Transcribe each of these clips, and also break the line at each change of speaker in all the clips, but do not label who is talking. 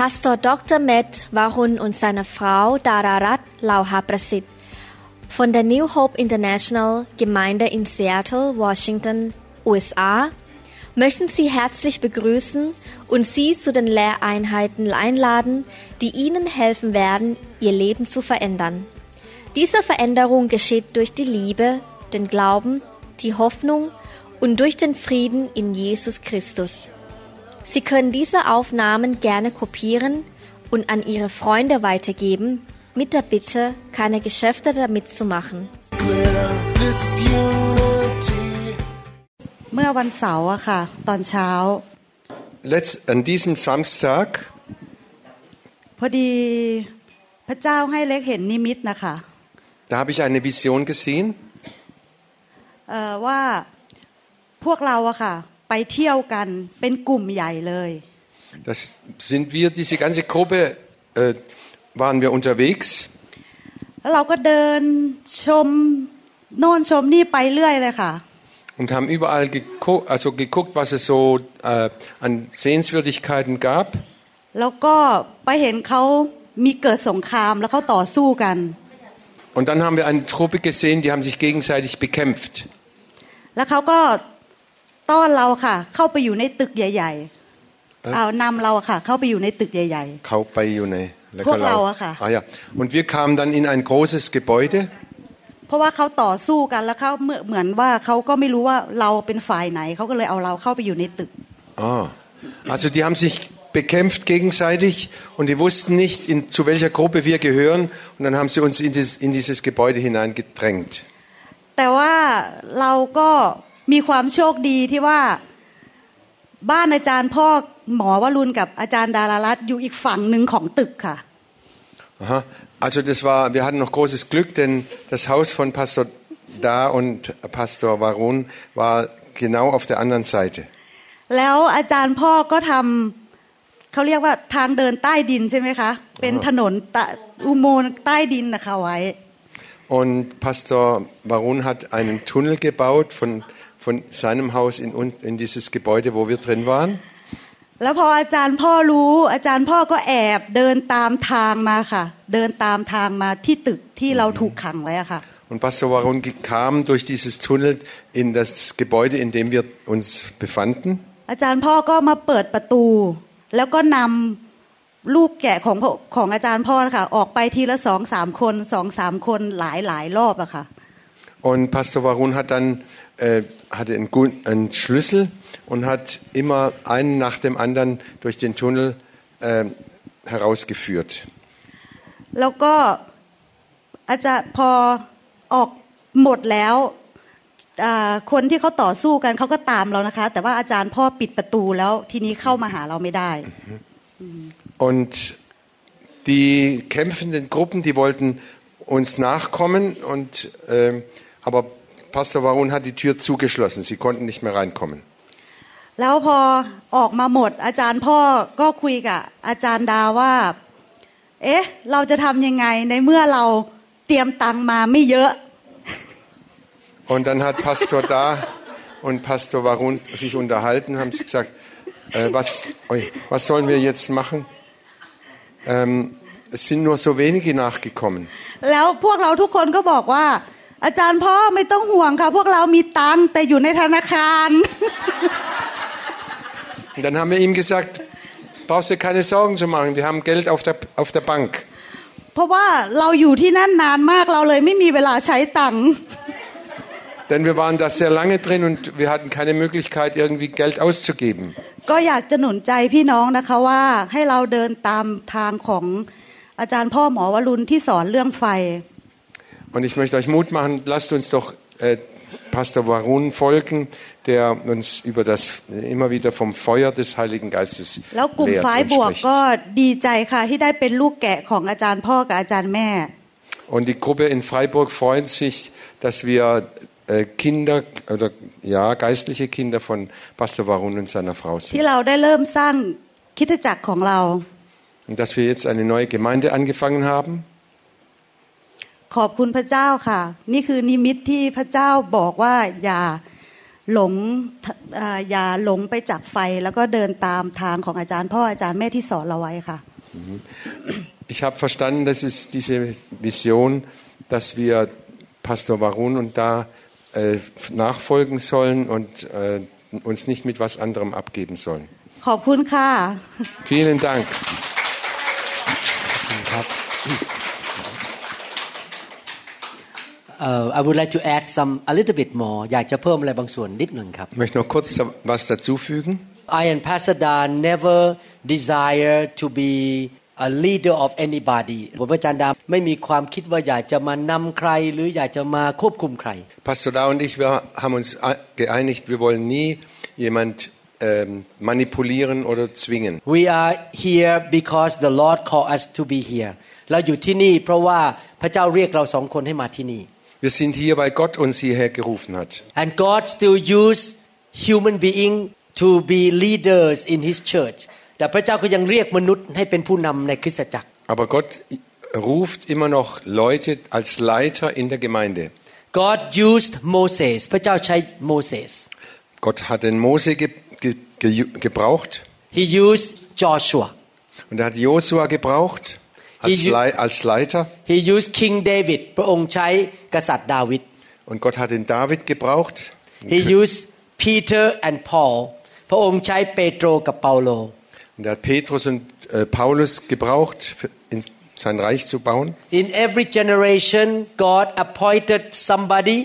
Pastor Dr. Matt Warun und seine Frau Dararat Lauha-Prasit von der New Hope International Gemeinde in Seattle, Washington, USA möchten Sie herzlich begrüßen und Sie zu den Lehreinheiten einladen, die Ihnen helfen werden, Ihr Leben zu verändern. Diese Veränderung geschieht durch die Liebe, den Glauben, die Hoffnung und durch den Frieden in Jesus Christus. Sie können diese Aufnahmen gerne kopieren und an Ihre Freunde weitergeben, mit der Bitte, keine Geschäfte damit zu machen.
this unity.
เมื่อวันเสาร์อะค่ะ ตอนเช้า
Letzt, an diesem Samstag
พอดีพระเจ้าให้เล็กเห็นนิมิตนะคะ
Da habe ich eine Vision gesehen,
เอ่อว่าพวกเราอะค่ะ ไปเที่ยวกันเป็นกลุ่มใหญ่เลย
das sind wir, diese ganze Gruppe, äh, waren wir unterwegs
แล้วเราก็เดินชมโน่นชมนี่ไปเรื่อยเลยค่ะ
und haben überall geguckt, also geguckt, was es so äh, an Sehenswürdigkeiten gab.
แล้วก็ไปเห็นเขามีเกิดสงครามแล้วเขาต่อสู้กัน
Und dann haben wir eine Truppe gesehen, die haben sich gegenseitig bekämpft.
แล้วเขาก็ต้อนเราค่ะ เข้าไปอยู่ในตึกใหญ่
เอ๊ะ
ๆเอานำเราอะค่ะ เข้าไปอยู่ในตึกใหญ่
Kaupayune.
Poklau, aha.
Ah ja. Und wir kamen dann in ein großes Gebäude
ๆเพราะว่าเขาต่อสู้กันแล้วเขาเหมือนเหมือนว่าเขาก็ไม่รู้ว่าเราเป็นฝ่ายไหนเขาก็เลยเอาเราเข้าไปอยู่ในตึก
Ah, also die haben sich bekämpft gegenseitig und die wussten nicht, in, zu welcher Gruppe wir gehören. Und dann haben sie uns in, das, in dieses Gebäude hineingedrängt.
แต่ว่าเราก็ มีความโชคดีที่ว่าบ้านอาจารย์พ่อหมอวรุณกับอาจารย์ดารารัตน์อยู่อีกฝั่งหนึ่งของตึกค่ะ
Aha. Also das war, wir hatten noch großes Glück, denn das Haus von Pastor Da und Pastor Varun war genau auf der anderen Seite.
แล้วอาจารย์พ่อก็ทำเขาเรียกว่าทางเดินใต้ดินใช่ไหมคะ เป็นถนนตะอุโมงค์ใต้ดินนะคะไว้
Und Pastor Varun hat einen Tunnel gebaut von, von seinem Haus in, un- in dieses Gebäude, wo wir drin waren.
แล้วพออาจารย์พ่อรู้ อาจารย์พ่อก็แอบเดินตามทางมาค่ะ เดินตามทางมาที่ตึกที่เราถูกขังไว้อะค่ะ
Und Pastor Varun kam durch dieses Tunnel in das Gebäude, in dem wir uns befanden.
อาจารย์พ่อก็มาเปิดประตู แล้วก็นำลูกแกะของพ่อของอาจารย์พ่อนะคะออกไปทีละสองสามคนสองสามคนหลายหลายรอบอะค่ะ
Und Pastor Varun hat dann äh, hatte einen, gu- einen Schlüssel und hat immer einen nach dem anderen durch den Tunnel äh, herausgeführt.
แล้วก็อาจารย์พอออกหมดแล้วอ่าคนที่เขาต่อสู้กันเขาก็ตามเรานะคะ แต่ว่าอาจารย์พ่อปิดประตูแล้วทีนี้เข้ามาหาเราไม่ได้
Und die kämpfenden Gruppen, die wollten uns nachkommen, und, ähm, aber Pastor Varun hat die Tür zugeschlossen. Sie konnten nicht mehr reinkommen.
แล้วพอออกมาหมด อาจารย์พ่อก็คุยกับอาจารย์ดาว่า เอ๊ะ เราจะทำยังไงในเมื่อเราเตรียมตังค์มาไม่เยอะ
Und dann hat Pastor da und Pastor Varun sich unterhalten, haben sie gesagt, äh, was, ui, was sollen wir jetzt machen? Ähm, es sind nur so wenige nachgekommen.
แล้วพวกเราทุกคนก็บอกว่า อาจารย์พ่อไม่ต้องห่วงค่ะ พวกเรามีตังค์แต่อยู่ในธนาคาร
Und dann haben wir ihm gesagt, brauchst du keine Sorgen zu machen, wir haben Geld auf der, auf der Bank.
เพราะว่าเราอยู่ที่นั่นนานมากเราเลยไม่มีเวลาใช้ตังค์
Denn wir waren da sehr lange drin und wir hatten keine Möglichkeit, irgendwie Geld auszugeben.
ก็อยากจะหนุนใจพี่น้องนะคะว่าให้เราเดินตามทางของอาจารย์พ่อหมอวรุณที่สอนเรื่องไฟ
Und ich möchte euch Mut machen, lasst uns doch äh, Pastor Varun folgen, der uns über das immer wieder vom Feuer des Heiligen Geistes
แล้วกลุ่ม
lehrt
ฝ่าย
und
บวก
spricht.
ก็ดีใจค่ะที่ได้เป็นลูกแกะของอาจารย์พ่อกับอาจารย์แม่
Und die Gruppe in Freiburg freut sich, dass wir äh, Kinder oder ja geistliche Kinder von Pastor Varun und seiner Frau
ที่
sind.
เราได้เริ่มสร้างคริดจักรของเรา
Und dass wir jetzt eine neue Gemeinde angefangen haben.
ขอบคุณพระเจ้าค่ะ นี่คือนิมิตที่พระเจ้าบอกว่าอย่าหลงเอ่ออย่าหลงไปจากไฟแล้วก็เดินตามทางของอาจารย์พ่ออาจารย์แม่ที่สอนเราไว้ค่ะ
Ich habe verstanden, das ist diese Vision, dass wir Pastor Warun und da äh, nachfolgen sollen und äh, uns nicht mit was anderem abgeben sollen.
ขอบคุณค่ะ
Vielen Dank.
Uh, I would like to add some a little bit more อยากจะเพิ่มอะไรบางส่วนนิดหนึ่งครับ
Ich möchte noch kurz da- was dazufügen.
I and Pastor Dan never desire to be a leader of anybody ผมอาจารย์ดาไม่มีความคิดว่าอยากจะมานำใคร หรืออยากจะมาควบคุมใคร
Pastor Da und ich, wir haben uns a- geeinigt, wir wollen nie jemand ähm, manipulieren oder zwingen.
We are here because the Lord called us to be here เราอยู่ที่นี่เพราะว่าพระเจ้าเรียกเราสองคนให้มาที่นี่
Wir sind hier, weil Gott uns hierher gerufen hat.
and God still use human being to be leaders in His church แต่พระเจ้าก็ยังเรียกมนุษย์ให้เป็นผู้นำในคริสตจักร
Aber Gott ruft immer noch Leute als Leiter in der Gemeinde.
God used Moses พระเจ้าใช้โมเสส
Gott hat den Mose ge ge ge gebraucht
He used Joshua
und er hat Josua gebraucht als,
He-
Lei als Leiter.
He used King David พระองค์ใช้กษัตริย์ดาวิด
Und Gott hat den David gebraucht.
He used Peter and Paul พระองค์ใช้เปโตรกับเปาโล
Und er hat Petrus und äh, Paulus gebraucht, für, in sein Reich zu bauen.
In every generation God appointed somebody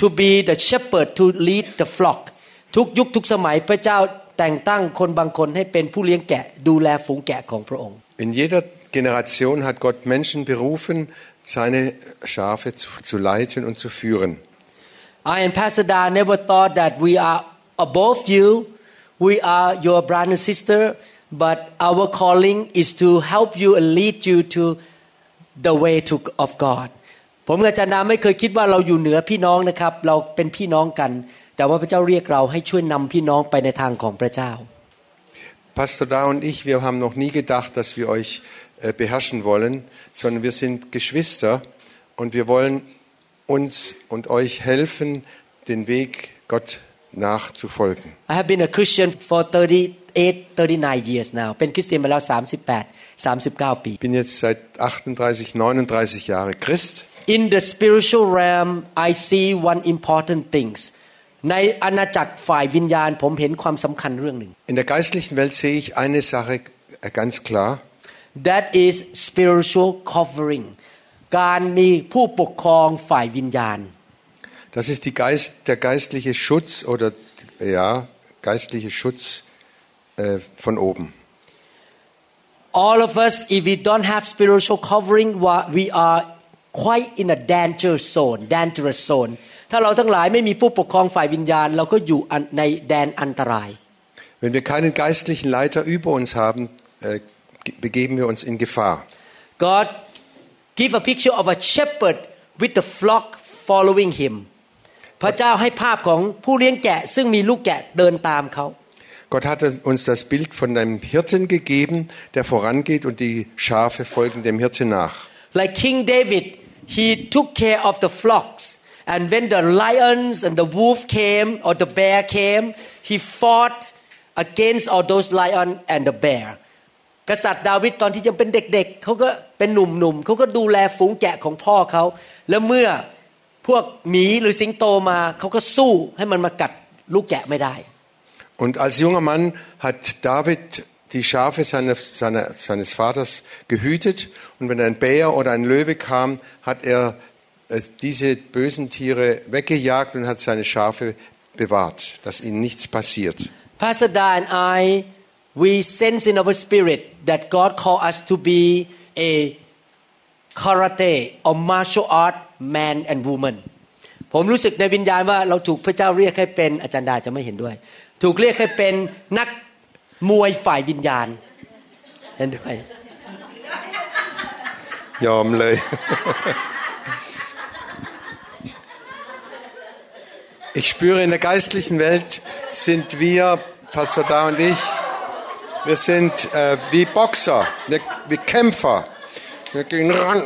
to be the shepherd to lead the flock ทุกยุคทุกสมัยพระเจ้าแต่งตั้งคนบางคนให้เป็นผู้เลี้ยงแกะดูแลฝูงแกะของพระองค์
In jeder Generation hat Gott Menschen berufen, seine Schafe zu, zu leiten und zu führen.
I and Pastor Da never thought that we are above you we are your brother and sister but our calling is to help you and lead you to the way to of God ผมกับอาจารย์ดาไม่เคยคิดว่าเราอยู่เหนือพี่น้องนะครับ เราเป็นพี่น้องกัน แต่ว่าพระเจ้าเรียกเราให้ช่วยนำพี่น้องไปในทางของพระเจ้า
Pastor Da und ich, wir haben noch nie gedacht, dass wir euch äh, beherrschen wollen, sondern wir sind Geschwister und wir wollen uns und euch helfen, den Weg Gott nachzufolgen.
I have been a Christian for 38 39 years now เป็นคริสเตียนมาแล้ว 38 39 ปี
Ich bin jetzt seit 38, 39 Jahre Christ.
In the spiritual realm I see one important things ในอาณาจักรฝ่ายวิญญาณผมเห็นความสำคัญเรื่องหนึ่ง
In der geistlichen Welt sehe ich eine Sache äh, ganz klar.
that is spiritual covering การมีผู้ปกครองฝ่ายวิญญาณ
Das ist die Geist, der geistliche Schutz oder ja, geistliche Schutz äh, von oben.
all of us if we don't have spiritual covering wa- we are quite in a danger zone dangerous zone ถ้าเราทั้งหลายไม่มีผู้ปกครองฝ่ายวิญญาณ เราก็อยู่อันในแดนอันตราย
Wenn wir keinen geistlichen Leiter über uns haben, äh, ge- begeben wir uns in Gefahr.
God give a picture of a shepherd with the flock following him พระเจ้าให้ภาพของผู้เลี้ยงแกะ ซึ่งมีลูกแกะเดินตามเขา
Gott hat uns das Bild von einem Hirten gegeben, der vorangeht und die Schafe folgen dem Hirten nach.
like King David he took care of the flocks and when the lions and the wolf came or the bear came he fought against all those lion and the bear กษัตริย์ดาวิดตอนที่ยังเป็นเด็กๆ เขาก็เป็นหนุ่มๆ เขาก็ดูแลฝูงแกะของพ่อเขา แล้วเมื่อพวกหมีหรือสิงโตมา เขาก็สู้ให้มันมากัดลูกแกะไม่ได้
Und als junger Mann hat David die Schafe seines, seiner, seines Vaters gehütet. Und wenn ein Bär oder ein Löwe kam, hat er äh, diese bösen Tiere weggejagt und hat seine Schafe bewahrt, dass ihnen nichts passiert.
Pastor Da and I, we sense in our spirit that God called us to be a karate or martial art man and woman ผมรู้สึกในวิญญาณว่าเราถูกพระเจ้าเรียกให้เป็นอาจารย์ดาจะไม่เห็นด้วย ถูกเรียกให้เป็นนักมวยฝ่ายวิญญาณเห็นด้วย
ยอมเลย Ich spüre, in der geistlichen Welt sind wir, Pastor Da und ich, Wir sind äh, wie Boxer, ne, wie Kämpfer. Wir gehen ran.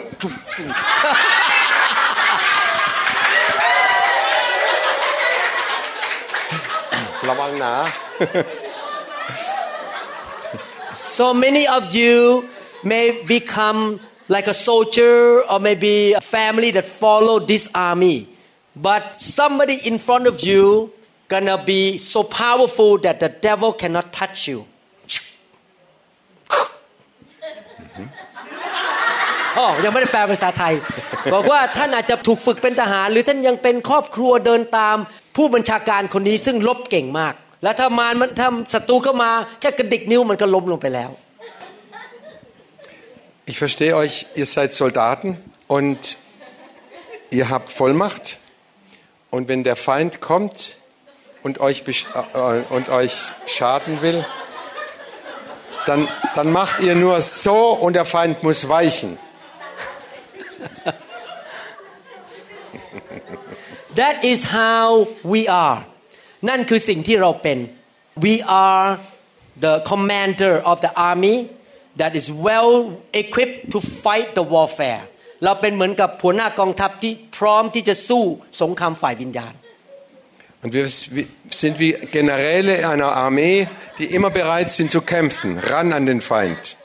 so many of you may become like a soldier or maybe a family that follow this army but somebody in front of you gonna be so powerful that the devil cannot touch you อ๋อยังไม่ได้แปลเป็นภาษาไทย บอกว่าท่านอาจจะถูกฝึกเป็นทหาร หรือท่านยังเป็นครอบครัวเดินตาม ผู้บัญชาการคนนี้ซึ่งลบเก่งมาก แล้วถ้ามารมันถ้าศัตรูเข้ามาแค่กระดิกนิ้วมันก็ล้มลงไปแล้ว
Ich verstehe euch, ihr seid Soldaten und ihr habt Vollmacht. Und wenn der Feind kommt und euch, besch- äh, und euch schaden will, dann, dann macht ihr nur so und der Feind muss weichen.
That is how we are นั่นคือสิ่งที่เราเป็น we are the commander of the army that is well equipped to fight the warfare เราเป็นเหมือนกับหัวหน้ากองทัพที่พร้อมที่จะสู้สงครามฝ่ายวิญญาณ
Und wir sind wie Generäle einer Armee, die immer bereit sind zu kämpfen. Ran an den Feind.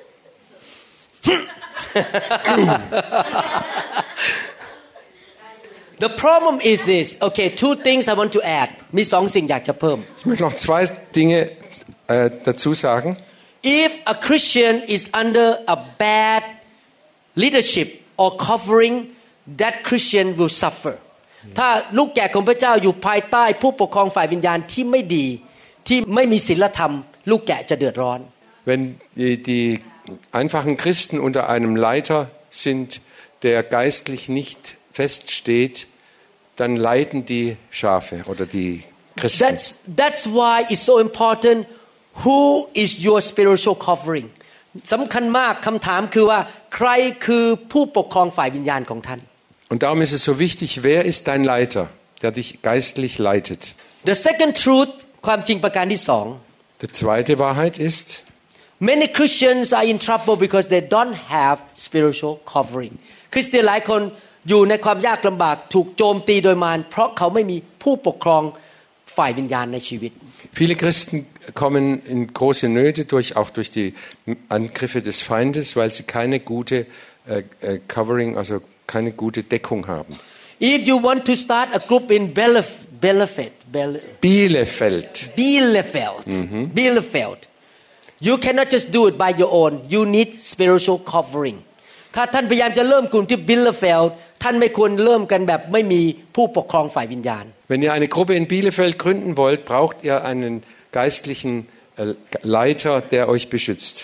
The problem is this okay two things I want to add มีสองสิ่งอยากจะเพิ่ม
Ich möchte noch zwei Dinge äh, dazu sagen.
if a Christian is under a bad leadership or covering that Christian will suffer ถ้าลูกแกะของพระเจ้าอยู่ภายใต้ผู้ปกครองฝ่ายวิญญาณที่ไม่ดีที่ไม่มีศีลธรรม ลูกแกะจะเดือดร้อน
Wenn die, die einfachen Christen unter einem Leiter sind, der geistlich nicht feststeht, dann leiden die Schafe oder die Christen.
That's that's why it's so important who is your spiritual covering สำคัญมากคำถามคือว่า ใครคือผู้ปกครองฝ่ายวิญญาณของท่าน
Und darum ist es so wichtig, wer ist dein Leiter, der dich geistlich leitet.
The second truth ความจริงประการที่สอง
Die zweite Wahrheit ist,
Many Christians are in trouble because they don't have spiritual covering คริสเตียนหลายคนอยู่ในความยากลำบากถูกโจมตีโดยมารเพราะเขาไม่มีผู้ปกครองฝ่ายวิญญาณในชีวิต
viele Christen kommen in große Nöte durch, auch durch die Angriffe des Feindes, weil sie keine gute äh, äh, Covering, also keine gute Deckung haben.
If you want to start a group in Belef- Belefeld, Bele-
Bielefeld.
Bielefeld, Bielefeld, you cannot just do it by your own. You need spiritual covering. ถ้าท่านพยายามจะเริ่มกลุ่มที่ Bielefeld ท่านไม่ควรเริ่มกันแบบไม่มีผู้ปกครองฝ่ายวิญญาณ
Wenn ihr eine Gruppe in Bielefeld gründen wollt, braucht ihr einen geistlichen äh, Leiter, der euch beschützt.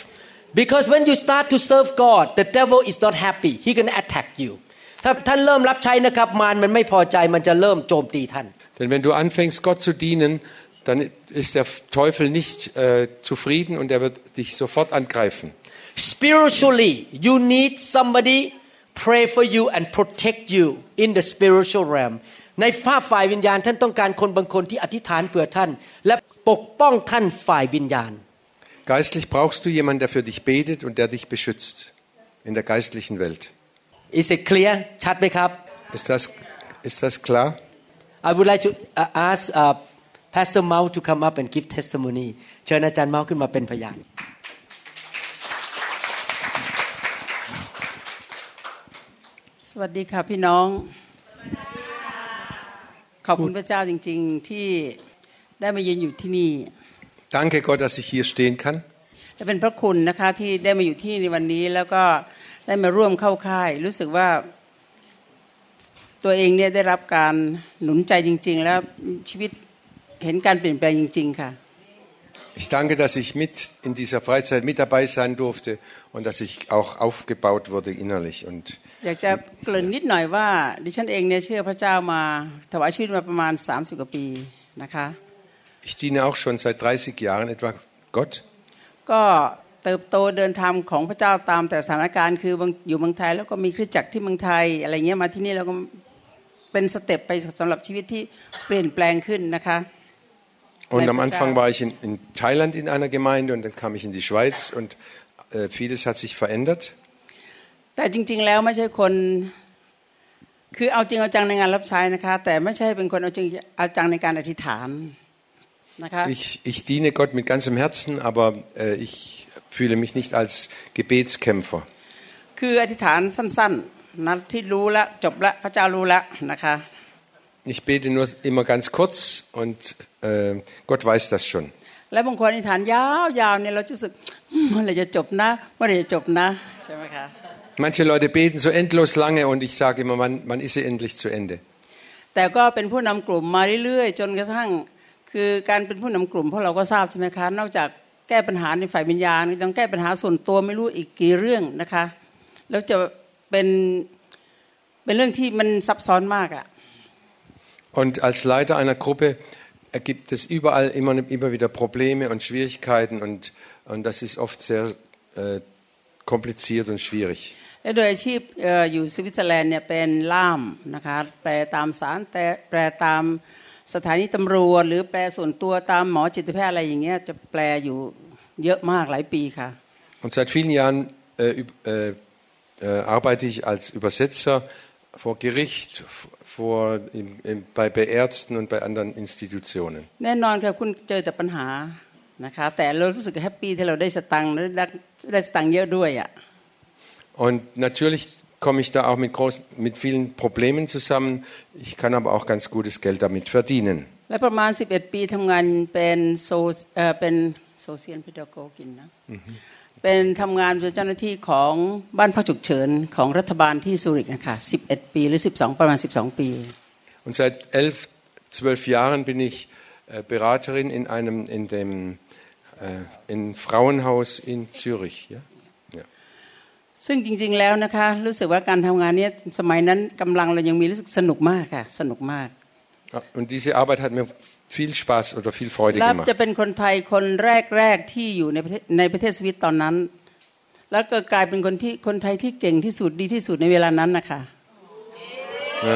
Because when you start to serve God the devil is not happy he gonna attack you ถ้าท่านเริ่มรับใช้นะครับมารมันไม่พอใจมันจะเริ่มโจมตีท่าน
Denn wenn du anfängst, Gott zu dienen, dann ist der Teufel nicht äh, zufrieden und er wird dich sofort angreifen.
spiritually you need somebody pray for you and protect you in the spiritual realm ในฝ่าฝ่ายวิญญาณท่านต้องการคนบางคนที่อธิษฐานเผื่อท่าน และปกป้องท่านฝ่ายวิญญาณ
Geistlich brauchst du jemanden, der für dich betet und der dich beschützt in der geistlichen Welt.
is it clear ชัดไหมครับ
Ist das, ist das klar?
I would like to uh, ask uh, Pastor Mao to come up and give testimony เชิญอาจารย์เมาขึ้นมาเป็นพยาน
สวัสดีค่ะพี่น้อง ขอบคุณพระเจ้าจริง ๆ ที่ได้มายืนอยู่ที่นี่
Danke Gott, dass ich hier stehen kann.
และเป็นพระคุณนะคะที่ได้มาอยู่ที่ในวันนี้ แล้วก็ได้มาร่วมเข้าค่าย รู้สึกว่าตัวเองเนี่ยได้รับการหนุนใจจริง ๆ แล้วชีวิต เห็นการเปลี่ยนแปลงจริง ๆ ค่ะ
Ich danke, dass ich mit in dieser Freizeit mit dabei sein durfte und dass ich auch aufgebaut wurde innerlich. Und
อยากจะเกริ่นนิดหน่อยว่า ดิฉันเองเนี่ยเชื่อพระเจ้ามาถวายชีวิตมาประมาณ 30 กว่าปีนะคะ
ich diene auch schon seit 30 Jahren etwa Gott.
ก็เติบโตเดินทางของพระเจ้าตามแต่สถานการณ์คือบางอยู่เมืองไทยแล้วก็มีคริสตจักรที่เมืองไทยอะไรเงี้ยมาที่นี่แล้วก็เป็นสเต็ปไปสำหรับชีวิตที่เปลี่ยนแปลงขึ้นนะคะ
Und
Bleibt
am Anfang
da.
war ich in, in Thailand in einer Gemeinde und dann kam ich in die Schweiz und äh, vieles hat sich verändert.
แต่จริง ๆ แล้วไม่ใช่คนคือเอาจริงเอาจังในงานรับใช้นะคะ แต่ไม่ใช่เป็นคนเอาจริงเอาจังในการอธิษฐาน นะคะ
Ich, ich diene Gott mit ganzem Herzen, aber äh, ich fühle mich nicht als Gebetskämpfer.
คืออธิษฐานสั้นๆนะที่รู้ละจบละพระเจ้ารู้ละนะคะ
Ich bete nur immer ganz kurz und äh, Gott weiß das schon.
แล้วบางคนอธิษฐานยาวๆเนี่ยเราจะรู้สึกอืมเมื่อไหรจะจบนะเมื่อไหรจะจบนะใช่ไหมคะ
Manche Leute beten so endlos lange und ich sage immer, wann, wann ist sie endlich zu Ende?
แต่ก็เป็นผู้นำกลุ่มมาเรื่อยๆ จนกระทั่ง คือการเป็นผู้นำกลุ่มพวกเราก็ทราบใช่ไหมคะ นอกจากแก้ปัญหาในฝ่ายวิญญาณต้องแก้ปัญหาส่วนตัวไม่รู้อีกกี่เรื่องนะคะ แล้วจะเป็นเป็นเรื่องที่มันซับซ้อนมากอะ
Und als Leiter einer Gruppe äh, gibt es überall immer, immer wieder Probleme und Schwierigkeiten und, und das ist oft sehr äh, kompliziert und schwierig.
และโดยอาชีพเอ่ออยู่สวิตเซอร์แลนด์เนี่ยเป็นล่ามนะคะแปลตามสารแต่แปลตามสถานีตำรวจหรือแปลส่วนตัวตามหมอจิตแพทย์อะไรอย่างเงี้ยจะแปลอยู่เยอะมากหลายปีค่ะ
Und seit vielen Jahren äh, üb- äh, äh, arbeite ich als Übersetzer vor Gericht, f- vor, im, im, bei, bei Ärzten und bei anderen Institutionen.
แน่นอนค่ะคุณเจอแต่ปัญหานะคะแต่เรารู้สึกแฮปปี้ที่เราได้สตังค์และได้ได้สตังค์เยอะด้วยอ่ะ
Und natürlich komme ich da auch mit, großen, mit vielen Problemen zusammen. Ich kann aber auch ganz gutes Geld damit verdienen.
และประมาณ 11 ปีทำงานเป็นโซเอ่อเป็นโซเชียลพิดโกกินนะ เป็นทำงานเป็นเจ้าหน้าที่ของบ้านพักฉุกเฉินของรัฐบาลที่ซูริกนะคะ11 ปีหรือ 12 ประมาณ 12 ปี
Und seit elf, zwölf Jahren bin ich äh, Beraterin in einem in dem äh, in Frauenhaus in Zürich. Ja? Ja.
ซึ่งจริงๆแล้วนะคะรู้สึกว่าการทำงานเนี้ยสมัยนั้นกำลังเรายังมีรู้สึกสนุกมากค่ะสนุกมาก
Ah, Und diese Arbeit hat mir viel Spaß oder viel Freude
และ
gemacht.
จะเป็นคนไทยคนแรก ๆ ที่อยู่ในประเทศในประเทศสวิตตอนนั้น แล้วก็กลายเป็นคนที่คนไทยที่เก่งที่สุดดีที่สุดในเวลานั้นนะคะ
Ah.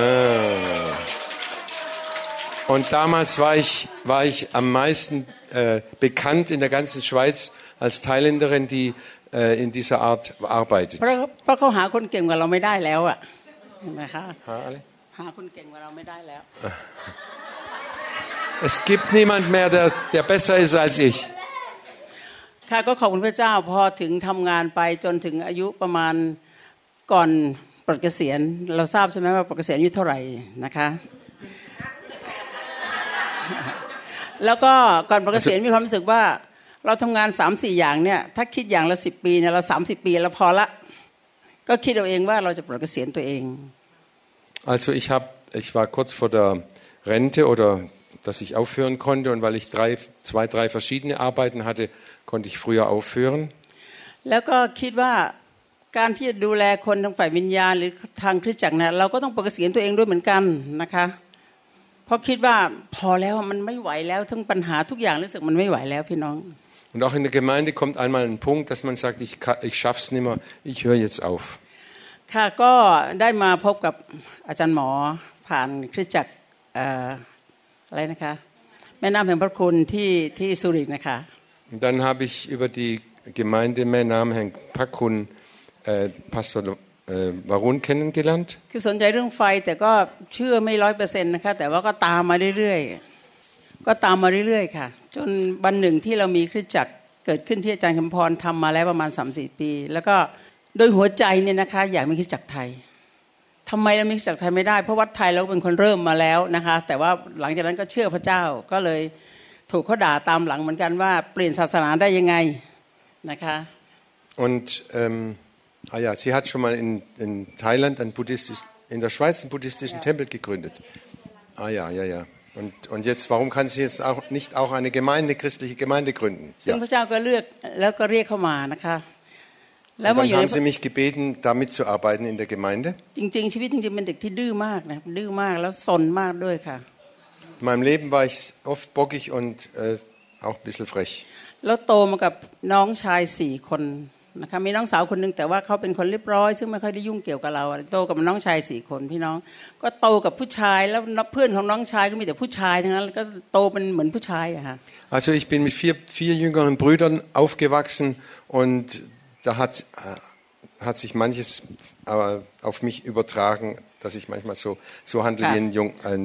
Und damals war ich, war ich am meisten äh, bekannt in der ganzen Schweiz als Thailänderin, die äh, in dieser Art arbeitet.
เพราะเพราะเขาหาคนเก่งกว่าเราไม่ได้แล้วอะนะคะ
Ha, alle?
หาคนเก่งกว่าเราไม่ได้แล้ว
Es gibt niemand mehr, der, der besser ist als ich.
ค่ะก็ขอบคุณพระเจ้าพอถึงทำงานไปจนถึงอายุประมาณก่อนปลดเกษียณ เราทราบใช่ไหมว่าปลดเกษียณอายุเท่าไหร่นะคะ แล้วก็ก่อนปลดเกษียณมีความรู้สึกว่า เราทำงาน3ามสี่อย่างเนี่ยถ้าคิดอย่างละสิปีเนี่ยเราสามสิปีเราพอละ ก็คิดเอาเองว่าเราจะปลดเกษียณตัวเอง
Also ich, hab, ich war kurz vor der Rente oder dass ich aufhören konnte und weil ich drei, zwei, drei verschiedene Arbeiten hatte, konnte ich früher aufhören.
แล้วก็คิดว่าการที่จะดูแลคนทางฝ่ายวิญญาณหรือทางคริสตจักรนะเราก็ต้องปลดเกษียณตัวเองด้วยเหมือนกันนะคะ เพราะคิดว่าพอแล้วมันไม่ไหวแล้วทั้งปัญหาทุกอย่างรู้สึกมันไม่ไหวแล้วพี่น้อง
Und auch in der Gemeinde kommt einmal ein Punkt, dass man sagt, ich, kann- ich schaff's nicht mehr, ich höre jetzt auf.
ค่ะก็ได้มาพบกับอาจารย์หมอผ่านคริสตจักรเ อ่ออะไรนะคะแม่น้ำแห่งพระคุณที่ที่สุริกนะคะ
Und dann habe ich über die Gemeinde Mänam Herrn Pakun äh, Pastor äh, Warun kennengelernt.
คือสนใจเรื่องไฟแต่ก็เชื่อไม่ร้อยเปอร์เซ็นต์นะคะแต่ว่าก็ตามมาเรื่อยๆก็ตามมาเรื่อยๆค่ะ จนวันหนึ่งที่เรามีคริสตจักรเกิดขึ้นที่อาจารย์คำพรทำมาแล้วประมาณ3าสี่ปี แล้วก็โดยหัวใจเนี่ยนะคะอยากมีคริสตจักรไทย ทำไมเรามีคริสตจักรไทยไม่ได้เพราะวัดไทยเราก็เป็นคนเริ่มมาแล้วนะคะ แต่ว่าหลังจากนั้นก็เชื่อพระเจ้าก็เลยถูกเขาด่าตามหลังเหมือนกันว่าเปลี่ยนศาสนาได้ยังไงนะคะ
Und ähm, ah ja, sie hat schon mal in, in Thailand einen buddhistisch, in der Schweiz einen buddhistischen Tempel gegründet. Ah ja, ja, ja. Und, und jetzt, warum kann sie jetzt auch nicht auch eine Gemeinde, christliche Gemeinde gründen?
ซึ่ง
Ja. Und
มาอ
dann
ยู่ใน
haben sie mich gebeten, da mitzuarbeiten in der Gemeinde.
จริง ๆ ชีวิตจริงๆเป็นเด็กที่ดื้อมากนะดื้อมากแล้วสนมากด้วยค่ะ
In meinem Leben war ich oft bockig und äh, auch ein bisschen frech.
แล้วโตมากับน้องชายสี่คนนะคะมีน้องสาวคนหนึงแต่ว่าเขาเป็นคนเรียบร้อย ซึ่งไม่ค่อยได้ยุ่งเกี่ยวกับเราโตกับน้องชายสี่คนพี่น้อง ก็โตกับผู้ชายแล้วเพื่อนของน้องชายก็มีแต่ผู้ชายทั้งนั้นแล้วก็โตเป็นเหมือนผู้ชายอะค่ะ
Also ich bin mit vier, vier jüngeren Brüdern aufgewachsen und da hat, äh, hat sich manches äh, auf mich übertragen, dass ich manchmal so, so handle
Ja.
wie ein, Jung, ein,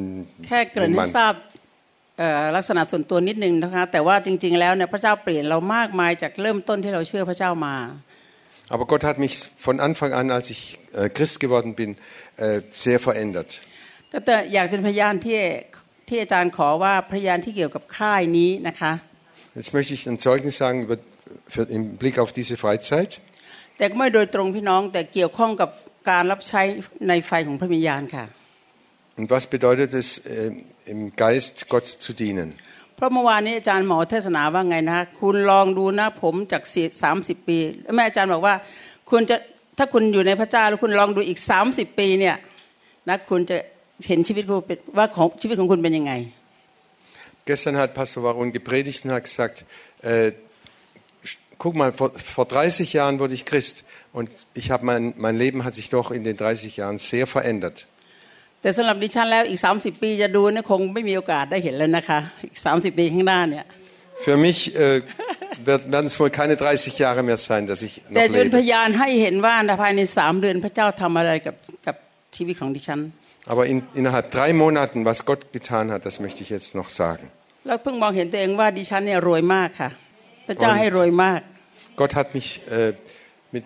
แค่เกริ่น
ein
ให้
Mann.
ทราบ เอ่อลักษณะส่วนตัวนิดนึงนะคะ แต่ว่าจริง ๆ แล้วเนี่ยพระเจ้าเปลี่ยนเรามากมายจากเริ่มต้นที่เราเชื่อพระเจ้ามา
Aber Gott hat mich von Anfang an, als ich äh, Christ geworden bin, äh, sehr verändert.
ก็แต่อยากเป็นพยานที่ที่อาจารย์ขอว่าพยานที่เกี่ยวกับค่ายนี้นะคะ
Jetzt möchte ich ein Zeugnis sagen über, für, im Blick auf diese Freizeit.
แต่ก็ไม่โดยตรงพี่น้องแต่เกี่ยวข้องกับการรับใช้ในไฟของพระวิญญาณค่ะ
Und was bedeutet es, äh, im Geist Gott zu dienen?
เพราะเมื่อวานนี้อาจารย์หมอเทศนาว่าไงนะคุณลองดูนะผมจากสามสิบปีแม่อาจารย์บอกว่า คุณจะถ้าคุณอยู่ในพระเจ้าแล้วคุณลองดูอีกสามสิบปีเนี่ยนะคุณจะเห็นชีวิตคุณเป็นว่าของชีวิตของคุณเป็นยังไง
Gestern hat Pastor Warun gepredigt und hat gesagt, äh, guck mal, vor, vor 30 Jahren wurde ich Christ und ich habe mein, mein Leben hat sich doch in den 30 Jahren sehr verändert.
แต่สำหรับดิฉันแล้วอีก 30 ปีจะดูเนี่ยคงไม่มีโอกาสได้เห็นแล้วนะคะ อีก 30 ปีข้างหน้าเนี่ย
Für mich äh, wird, werden es wohl keine 30 Jahre mehr sein, dass ich
แต่
noch
จะเป็นพ
lebe.
ยานให้เห็นว่าภายในสามเดือนพระเจ้าทำอะไรกับกับชีวิตของดิฉัน
Aber in, innerhalb drei Monaten, was Gott getan hat, das möchte ich jetzt noch sagen.
แล้วเพิ่งมองเห็นตัวเองว่าดิฉันเนี่ยรวยมากค่ะ พระเจ้าให้รวยมาก
Gott hat mich, äh, mit,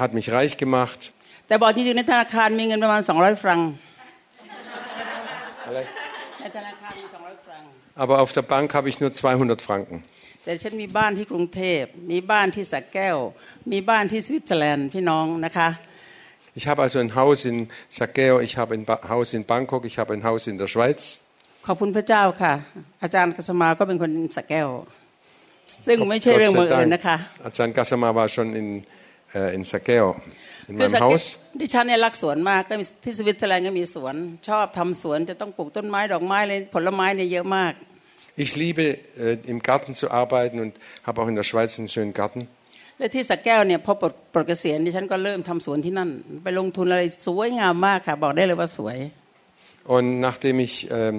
hat mich reich gemacht.
แต่บอกจริงๆในธนาคารมีเงินประมาณ 200 ฟรังในธนาคารมี 200 ฟรัง
Aber auf der Bank habe ich nur 200 Franken.
แต่ฉันมีบ้านที่กรุงเทพ มีบ้านที่สักแก้ว มีบ้านที่สวิตเซอร์แลนด์พี่น้องนะคะ
Ich habe also ein Haus in Sakeo, ich habe ein ba Haus in Bangkok, ich habe ein Haus in der Schweiz.
ขอบคุณพระเจ้าค่ะ อาจารย์กษมาก็เป็นคนสักแก้ว ซึ่งไม่ใช่เรื่องบังเอิญนะคะ
Ajahn Gassama war schon in, äh, in Sakeo, in
คือ
meinem
สักแก้ว
Haus.
ดิฉันเนี่ยรักสวนมากก็มีที่สวิตเซอร์แลนด์ก็มีสวน ชอบทำสวนจะต้องปลูกต้นไม้ดอกไม้เลยผลไม้เนี่ยเยอะมาก
Ich liebe äh, im Garten zu arbeiten und habe auch in der Schweiz einen schönen Garten.
และที่สักแก้วเนี่ยพอปลดปลดเกษียณดิฉันก็เริ่มทำสวนที่นั่น ไปลงทุนอะไรสวยงามมากค่ะ บอกได้เลยว่าสวย
Und nachdem ich ähm,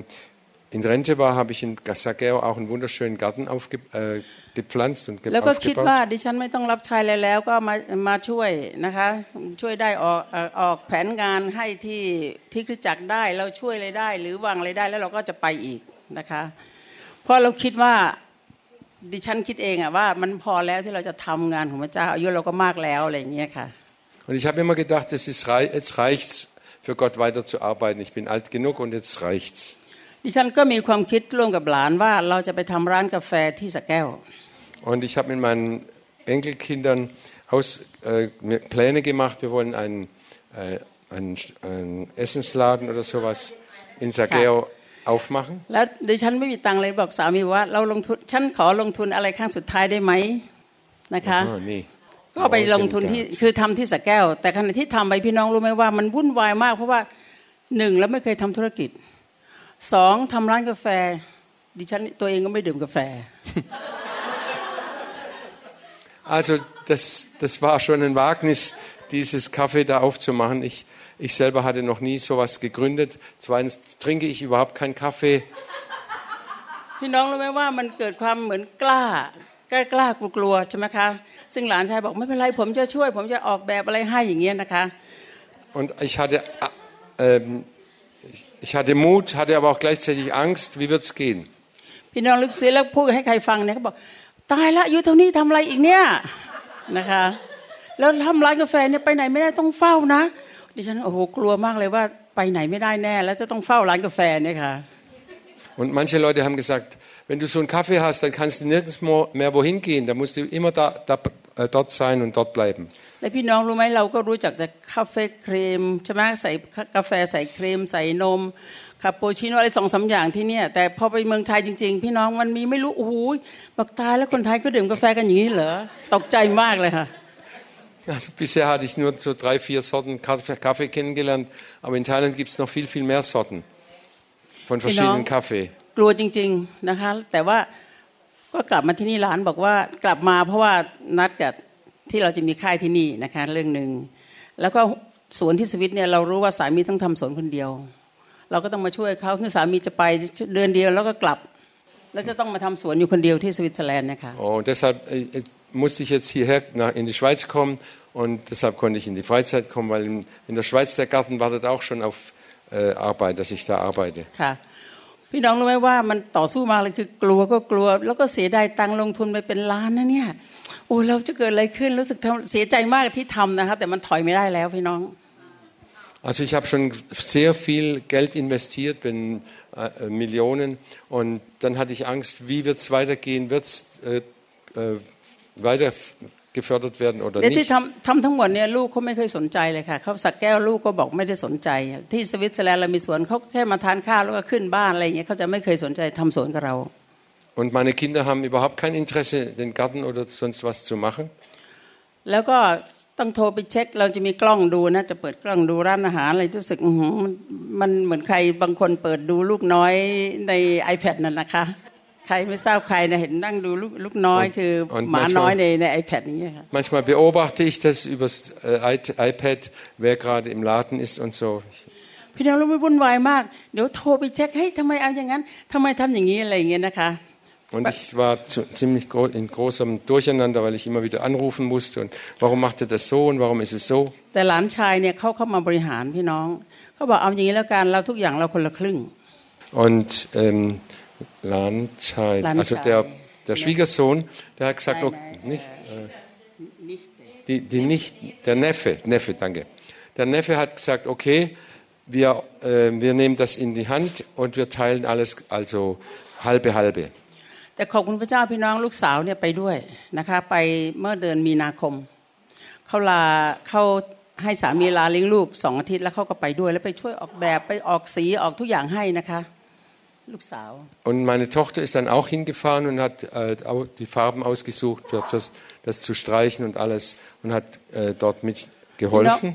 in Rente war, habe ich in Sakeo auch einen wunderschönen Garten aufge äh, gepflanzt und ge
แล้วก็คิดว่า
aufgebaut.
ดิฉันไม่ต้องรับใช้อะไรแล้วก็มามาช่วยนะคะ ช่วยได้ออกเอ่อออกแผนงานให้ที่ที่คริสตจักรได้เราช่วยอะไรได้ หรือวางอะไรได้แล้วเราก็จะไปอีกนะคะ เพราะเราคิดว่าดิฉันคิดเองอะว่ามันพอแล้วที่เราจะทำงานของพระเจ้าอายุเราก็มากแล้วอะไรอย่างเงี้ยค่ะ
Und ich habe immer gedacht, das ist rei jetzt reicht's für Gott weiterzuarbeiten. Ich bin alt genug und jetzt reicht's.
ดิฉันก็มีความคิดร่วมกับหลานว่าเราจะไปทำร้านกาแฟที่สระแก้ว
Und ich habe mit meinen Enkelkindern aus, äh, mir Pläne gemacht. Wir wollen einen, äh, einen, einen Essensladen oder sowas in Sageo aufmachen.
แล้วดิฉันไม่มีตังค์เลยบอกสามีว่าเราลงทุนฉันขอลงทุนอะไรครั้งสุดท้ายได้ไหมนะคะ
Ah, nee.
ก็ไปลงทุนที่คือทำที่สระแก้ว แต่ขณะที่ทำไปพี่น้องรู้ไหมว่ามันวุ่นวายมากเพราะว่าหนึ่งแล้วไม่เคยทำธุรกิจ สองทำร้านกาแฟ ดิฉันตัวเองก็ไม่ดื่มกาแฟ
Also das, das war schon ein Wagnis, dieses Kaffee da aufzumachen. Ich, ich selber hatte noch nie sowas gegründet. Zweitens trinke ich überhaupt keinen Kaffee.
พี่น้องรู้ไหมว่ามันเกิดความเหมือนกล้ากล้ากล้ากลัวกลัวใช่ไหมคะ ซึ่งหลานชายบอกไม่เป็นไรผมจะช่วย ผมจะออกแบบอะไรให้อย่างเงี้ยนะคะ
Und ich hatte, äh, ähm, ich- ich hatte Mut, hatte aber auch gleichzeitig Angst. Wie wird's gehen?
พี่น้องลึกซึ้งแล้วพูดให้ใครฟังเนี่ยเขาบอกตายละอายุเท่านี้ทำอะไรอีกเนี่ยนะคะ แล้วทำร้านกาแฟเนี่ยไปไหนไม่ได้ต้องเฝ้านะ ดิฉันโอ้โหกลัวมากเลยว่าไปไหนไม่ได้แน่ แล้วจะต้องเฝ้าร้านกาแฟเนี่ยค่ะ
Und manche Leute haben gesagt, wenn du so einen Kaffee hast, dann kannst du nirgends mo- mehr wohin gehen. Da musst du immer da, da, äh, dort sein und dort bleiben.
และพี่น้องรู้ไหมเราก็รู้จักแต่คาเฟ่ครีมใช่ไหมใส่กาแฟใส่ครีม ใส่นมคาปูชิโน่อะไรสองสามอย่างที่เนี่ย แต่พอไปเมืองไทยจริง ๆ พี่น้องมันมีไม่รู้โอ้โหบอกตายแล้วคนไทยก็ดื่มกาแฟกันอย่างนี้เหรอตกใจมากเลยค่ะ
Also bisher hatte ich nur so drei, vier Sorten Kaffee, Kaffee kennengelernt, aber in Thailand gibt es noch viel, viel mehr Sorten von verschiedenen
Genau.
Kaffee.
กลัวจริง ๆนะคะ แต่ว่า ก็กลับมาที่นี่ร้านบอกว่ากลับมาเพราะว่านัดกับที่เราจะมีค่ายที่นี่นะคะเรื่องหนึ่งแล้วก็สวนที่สวิตเนี่ยเรารู้ว่าสามีต้องทำสวนคนเดียว เราก็ต้องมาช่วยเขาคือสามีจะไปเดือนเดียวแล้วก็กลับ แล้วจะต้องมาทำสวนอยู่คนเดียวที่สวิตเซอร์แลนด์นะคะ
Und deshalb äh, musste ich jetzt hierher nach, in die Schweiz kommen und deshalb konnte ich in die Freizeit kommen, weil in, in der Schweiz der Garten wartet auch schon auf äh, Arbeit, dass ich da arbeite.
ค่ะ พี่น้องรู้ไหมว่ามันต่อสู้มากเลยคือกลัวก็กลัว แล้วก็เสียดายตังค์ลงทุนไปเป็นล้านนะเนี่ยโอ้เราจะเกิดอะไรขึ้นรู้สึกทำเสียใจมากที่ทำนะคะแต่มันถอยไม่ได้แล้วพี่น้อง
Also ich habe schon sehr viel Geld investiert, bin äh, äh, Millionen und dann hatte ich Angst, wie wird es weitergehen, wird es äh, äh, weiter f- gefördert werden oder
และที่
nicht.
ทำทำทั้งหมดเนี่ยลูกเขาไม่เคยสนใจเลยค่ะเขาสักแก้วลูกก็บอกไม่ได้สนใจ ที่สวิตเซอร์แลนด์เรามีสวนเขาแค่มาทานข้าวแล้วก็ขึ้นบ้านอะไรอย่างเงี้ยเขาจะไม่เคยสนใจทำสวนกับเรา
Und meine Kinder haben überhaupt kein Interesse, den Garten oder sonst was zu machen.
แล้วก็ต้องโทรไปเช็คเราจะมีกล้องดูนะจะเปิดกล้องดูร้านอาหารอะไรรู้สึกอื้อหือมันมันเหมือนใครบางคนเปิดดูลูกน้อยใน iPad นั่นนะคะ ใครไม่ทราบใครนะเห็นนั่งดูลูกลูกน้อย
Und-
คือ
und
หมา
manchmal-
น้อยในใน iPad อย่างเงี้ยค่ะ
Manchmal beobachte ich das übers äh, i- iPad, wer gerade im Laden ist und so.
พี่น้องรู้ไหม่วุ่นวายมาก เดี๋ยวโทรไปเช็คเฮ้ยทำไมเอาอย่างนั้นทำไมทำอย่างนี้อะไรอย่างเงี้ยนะคะ
Und ich war zu, ziemlich gro in großem Durcheinander, weil ich immer wieder anrufen musste. Und warum macht er das so und warum ist es so?
แต่หลานชายเนี่ยเขาเข้ามาบริหารพี่น้องเขาบอกเอาอย่างนี้แล้วกันเราทุกอย่างเราคนละครึ่ง
Und ähm, Landscheid, also
Landscheid.
der, der Schwiegersohn, der hat gesagt,
Nein,
okay,
nein,
nicht, äh, die, die nicht, der Neffe, Neffe, danke. Der Neffe hat gesagt, okay, wir, äh, wir nehmen das in die Hand und wir teilen alles, also halbe halbe.
แต่ขอบคุณพระเจ้าพี่น้องลูกสาวเนี่ยไปด้วยนะคะ ไปเมื่อเดือนมีนาคมเขาลาเขาให้สามีลาเลี้ยงลูกสองอาทิตย์แล้วเขาก็ไปด้วย แล้วไปช่วยออกแบบไปออกสีออกทุกอย่างให้นะคะ ลูกสาว
und meine Tochter ist dann auch hingefahren und hat äh, die Farben ausgesucht, das, das, zu streichen und alles und hat äh, dort mitgeholfen.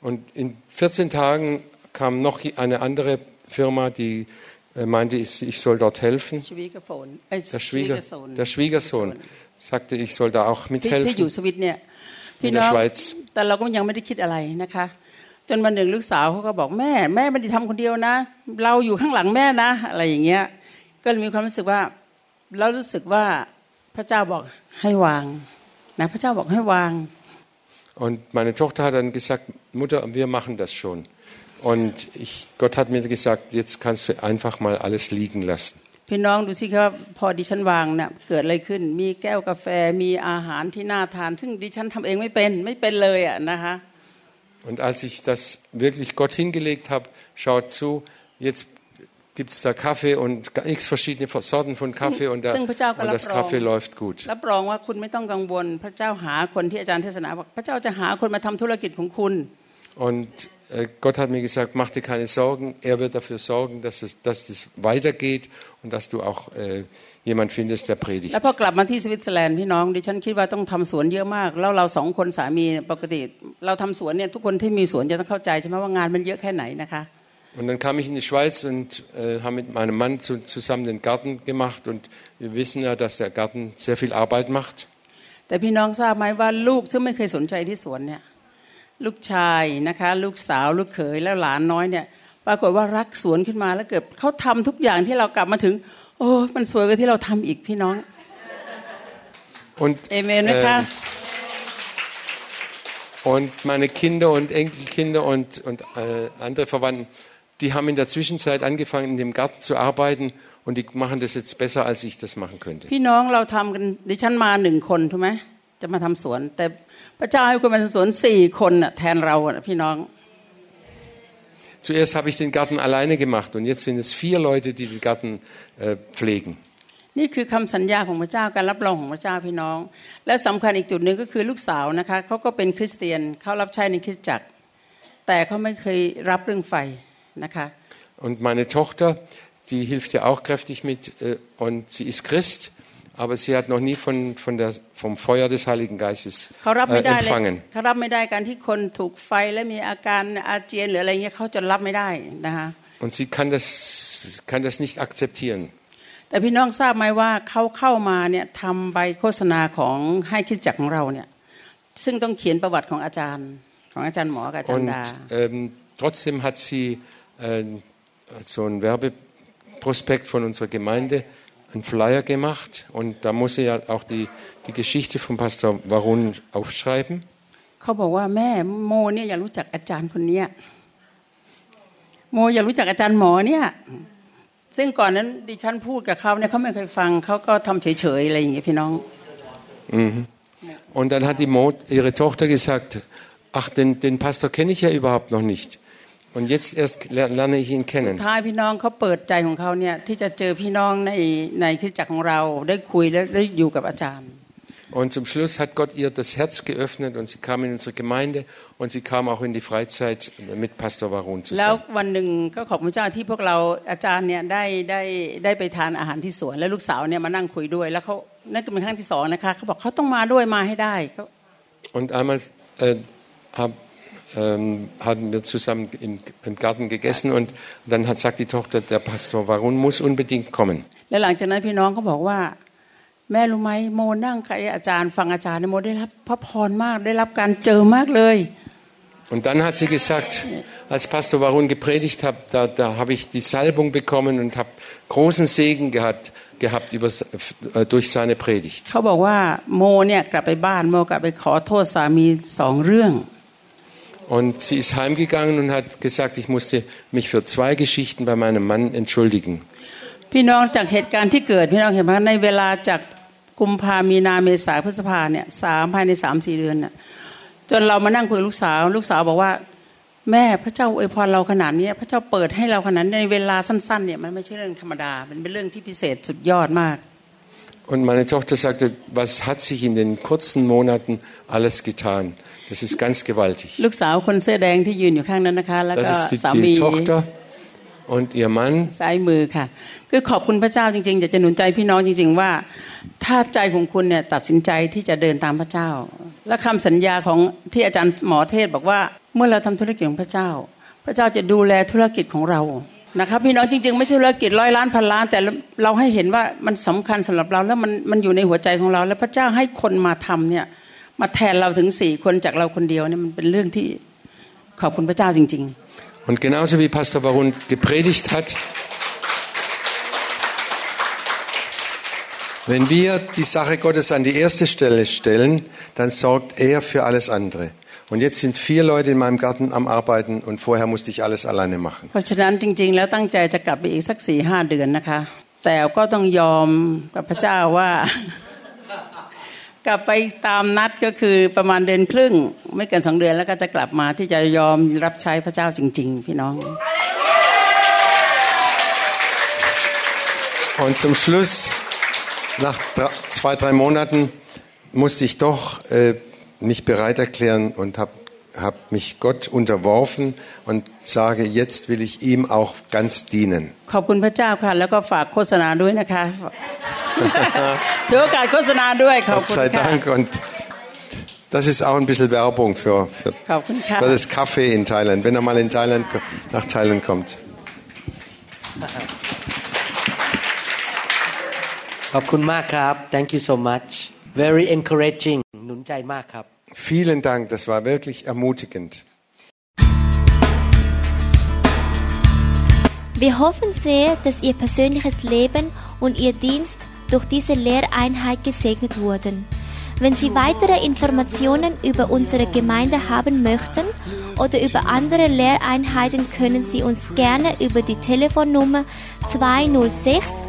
Und in 14 Tagen kam noch eine andere Firma, die äh, meinte, ich, ich soll dort helfen.
ชีวิตกับฝนเอ้ย
Der,
ชีวิต
Schwieger,
กับโซน
der Schwiegersohn sagte, ich soll da auch
ที่ที่อยู่
mithelfen.
สวิตเนี่ย
in
พี่น้อง
der Schweiz.
แต่เราก็ยังไม่ได้คิดอะไรนะคะ จนวันหนึ่งลูกสาวเขาก็บอกแม่ แม่ไม่ได้ทำคนเดียวนะ เราอยู่ข้างหลังแม่นะ อะไรอย่างเงี้ย ก็เลยมีความรู้สึกว่าเรารู้สึกว่าพระเจ้าบอกให้วางนะพระเจ้าบอกให้วาง
Und meine Tochter hat dann gesagt, Mutter, wir machen das schon. Und ich, Gott hat mir gesagt, jetzt kannst du einfach mal alles liegen lassen.
พี่น้องดูสิครับพอดิฉันวางเนี่ยเกิดอะไรขึ้น มีแก้วกาแฟมีอาหารที่น่าทาน ซึ่งดิฉันทำเองไม่เป็นไม่เป็นเลยอ่ะนะคะ
Und als ich das wirklich Gott hingelegt habe, schaut zu, jetzt gibt es da Kaffee und x verschiedene Sorten von Kaffee und, da,
ซึ่งพระเจ้าก็
und
รับ
das
รอง
Kaffee läuft gut.
รับรองว่าคุณไม่ต้องกังวล พระเจ้าหาคนที่อาจารย์เทศนาบอกพระเจ้าจะหาคนมาทำธุรกิจของคุณ
Und äh, Gott hat mir gesagt, mach dir keine Sorgen, er wird dafür sorgen, dass es dass das weitergeht und dass du auch äh, jemand findest, der predigt.
แล้วพอกลับมาที่สวิตเซอร์แลนด์พี่น้องดิฉันคิดว่าต้องทำสวนเยอะมาก แล้วเราสองคนสามีปกติ เราทำสวนเนี่ยทุกคนที่มีสวนจะต้องเข้าใจใช่ไหมว่างานมันเยอะแค่ไหนนะคะ
Und dann kam ich in die Schweiz und äh, habe mit meinem Mann zu, zusammen den Garten gemacht und wir wissen ja, dass der Garten sehr viel Arbeit macht.
แ ลูกซึ่งไม่เคยสนใจที่สวนเนี่ยลูกชายนะคะ ลูกสาวลูกเขยแล้วหลานน้อยเนี่ย ปรากฏว่ารักสวนขึ้นมาแล้วเกิดเขาทำทุกอย่างที่เรากลับมาถึง โอ้มันสวยกว่าที่เราทำอีกพี่น้อง
Und,
เอเมนไหมคะ
und meine Kinder und Enkelkinder und, und äh, andere Verwandten, die haben in der Zwischenzeit angefangen, in dem Garten zu arbeiten und die machen das jetzt besser, als ich das machen könnte.
พี่น้องเราทำกันดิฉันมาหนึ่งคนถูกไหมจะมาทำสวนแต่ พระเจ้าให้คนมาทำสวนสี่คนน่ะแทนเราอ่ะพี่น้อง
Zuerst habe ich den Garten alleine gemacht und jetzt sind es vier Leute, die den Garten äh, pflegen.
นี่คือคำสัญญาของพระเจ้าการรับรองของพระเจ้าพี่น้อง และสำคัญอีกจุดหนึ่งก็คือลูกสาวนะคะเขาก็เป็นคริสเตียนเขารับใช้ในคริสตจักร แต่เขาไม่เคยรับเรื่องไฟนะคะ
Und meine Tochter, die hilft ja auch kräftig mit äh, und sie ist Christ, aber sie hat noch nie von, von der, vom Feuer des Heiligen Geistes
เขารับ
äh,
ไม่ได้เลย
empfangen.
เขารับไม่ได้การที่คนถูกไฟและมีอาการอาเจียนหรืออะไรเงี้ยเขาจะรับไม่ได้นะคะ
Und sie kann das, kann das nicht akzeptieren.
แต่พี่น้องทราบไหมว่าเขาเข้ามาเนี่ยทำใบโฆษณาของให้คริสตจักรของเราเนี่ยซึ่งต้องเขียนประวัติของอาจารย์ ของอาจารย์หมอกับอาจารย์
Und
ดา
ähm, trotzdem hat sie äh, so ein Werbeprospekt von unserer Gemeinde einen Flyer gemacht und da muss er ja auch die, die Geschichte von Pastor Varun aufschreiben.
เขาบอกว่าแม่โมเนี่ยอยากรู้จักอาจารย์คนเนี้ยโมอยากรู้จักอาจารย์หมอเนี่ยซึ่งก่อนนั้นดิฉันพูดกับเขาเนี่ยเขาไม่เคยฟังเขาก็ทำเฉยๆอะไรอย่างเงี้ยพี่น้อง
Und dann hat die Mo, ihre Tochter gesagt, ach, den, den Pastor kenne ich ja überhaupt noch nicht. Und jetzt erst ler- lerne ich ihn
สุด
kennen.
ท้ายพี่น้องเขาเปิดใจของเขาเนี่ยที่จะเจอพี่น้องในในคริสตจักรของเราได้คุยและได้อยู่กับอาจารย์
Und zum Schluss hat Gott ihr das Herz geöffnet und sie kam in unsere Gemeinde und sie kam auch in die Freizeit mit Pastor Varun
แล้ว
zusammen.
วันหนึ่งก็ขอบคุณเจ้าที่พวกเราอาจารย์เนี่ยได้ได้ได้ไปทานอาหารที่สวน แล้วลูกสาวเนี่ยมานั่งคุยด้วย แล้วเขานั่นก็เป็นครั้งที่สองนะคะเขาบอกเขาต้องมาด้วยมาให้ได้เขา
Und einmal äh, hab, ähm, haben wir zusammen im, im Garten gegessen und dann hat, sagt die Tochter, der Pastor Varun muss unbedingt kommen.
แล้วหลังจากนั้นพี่น้องก็บอกว่า แม่รู้ไหมโมนั่งกับอาจารย์ฟังอาจารย์เนี่ยโมได้รับพระพรมากได้รับการเจอมากเลย
Und dann hat sie gesagt, als Pastor Varun gepredigt hat, da, da habe ich die Salbung bekommen und habe großen Segen gehabt, gehabt über, äh, durch seine Predigt. Und sie ist heimgegangen und hat gesagt, ich musste mich für zwei Geschichten bei meinem Mann entschuldigen.
พี่น้องจากเหตุการณ์ที่เกิดพี่น้องเห็นไหมในเวลาจากกุมภามีนาเมษาพฤษภาเนี่ยสามภายในสามสี่เดือนน่ะจนเรามานั่งคุยกับลูกสาว ลูกสาวบอกว่า แม่พระเจ้าอวยพรเราขนาดนี้พระเจ้าเปิดให้เราขนาดนี้ในเวลาสั้นๆเนี่ยมันไม่ใช่เรื่องธรรมดามันเป็นเรื่องที่พิเศษสุดยอดมาก
Und meine Tochter sagte, was hat sich in den kurzen Monaten alles getan? Das ist ganz gewaltig.
ลูกสาวคนเสื้อแดงที่ยืนอยู่ข้างนั้นนะคะแล้ว
Das
ก็
ist die,
สามี
die Tochter und ihr Mann.
ซ้ายมือค่ะ คือขอบคุณพระเจ้าจริงๆอยากจะหนุนใจพี่น้องจริง ๆ ว่า ถ้าใจของคุณเนี่ยตัดสินใจที่จะเดินตามพระเจ้า และคำสัญญาของที่อาจารย์หมอเทศบอกว่า เมื่อเราทำธุรกิจของพระเจ้า พระเจ้าจะดูแลธุรกิจของเรานะครับพี่น้องจริง ๆ ไม่ใช่ธุรกิจร้อยล้านพันล้าน แต่เราให้เห็นว่ามันสำคัญสำหรับเราแล้วมันมันอยู่ในหัวใจของเรา แล้วพระเจ้าให้คนมาทำเนี่ย มาแทนเราถึงสี่คนจากเราคนเดียวเนี่ยมันเป็นเรื่องที่ขอบคุณพระเจ้าจริง ๆ
Und genauso wie Pastor Varun gepredigt hat, wenn wir die Sache Gottes an die erste Stelle stellen, dann sorgt er für alles andere. Und jetzt sind vier Leute in meinem Garten am Arbeiten und vorher musste ich alles alleine machen.
กลับไปตามนัดก็คือประมาณเดือนครึ่ง ไม่เกินสองเดือนแล้วก็จะกลับมาที่จะยอมรับใช้พระเจ้าจริง ๆ พี่น้อง
Und zum Schluss, nach zwei, drei Monaten, musste ich doch äh, mich bereit erklären und habe hab mich Gott unterworfen und sage, jetzt will ich ihm auch ganz dienen.
ขอบคุณพระเจ้าค่ะ แล้วก็ฝากโฆษณาด้วยนะคะ ถือโอกาสโฆษณาด้วยขอบ
Gott
คุณ
sei
ค่ะ
Dank. Und das ist auch ein bisschen Werbung für, für,
ขอบคุณค่ะ
für das Kaffee in Thailand, wenn er mal in Thailand, nach Thailand kommt.
ขอบคุณมากครับ thank you so much very encouraging หนุนใจมากครับ
Vielen Dank, das war wirklich ermutigend.
Wir hoffen sehr, dass Ihr persönliches Leben und Ihr Dienst durch diese Lehreinheit gesegnet wurden. Wenn Sie weitere Informationen über unsere Gemeinde haben möchten oder über andere Lehreinheiten, können Sie uns gerne über die Telefonnummer 206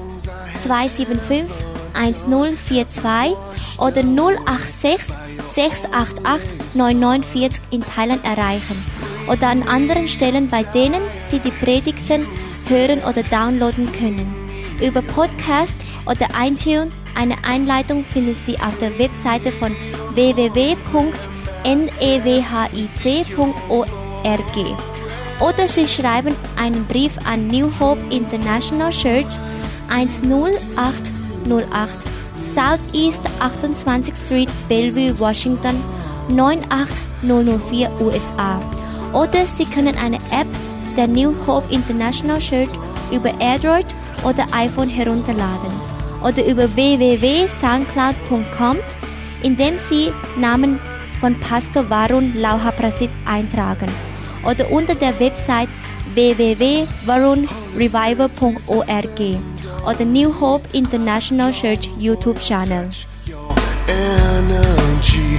275 1042 oder 086 688 9940 in Thailand erreichen oder an anderen Stellen, bei denen Sie die Predigten hören oder downloaden können. Über Podcast oder iTunes eine Einleitung finden Sie auf der Webseite von www.newhic.org oder Sie schreiben einen Brief an New Hope International Church 10808 Southeast 28th Street, Bellevue, Washington 98004 USA. Oder Sie können eine App der New Hope International Church über Android oder iPhone herunterladen oder über www.soundcloud.com, indem Sie Namen von Pastor Varun Lauha Prasit eintragen oder unter der Website www.varunrevival.org the New Hope International Church YouTube Channel.
energy.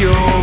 yo.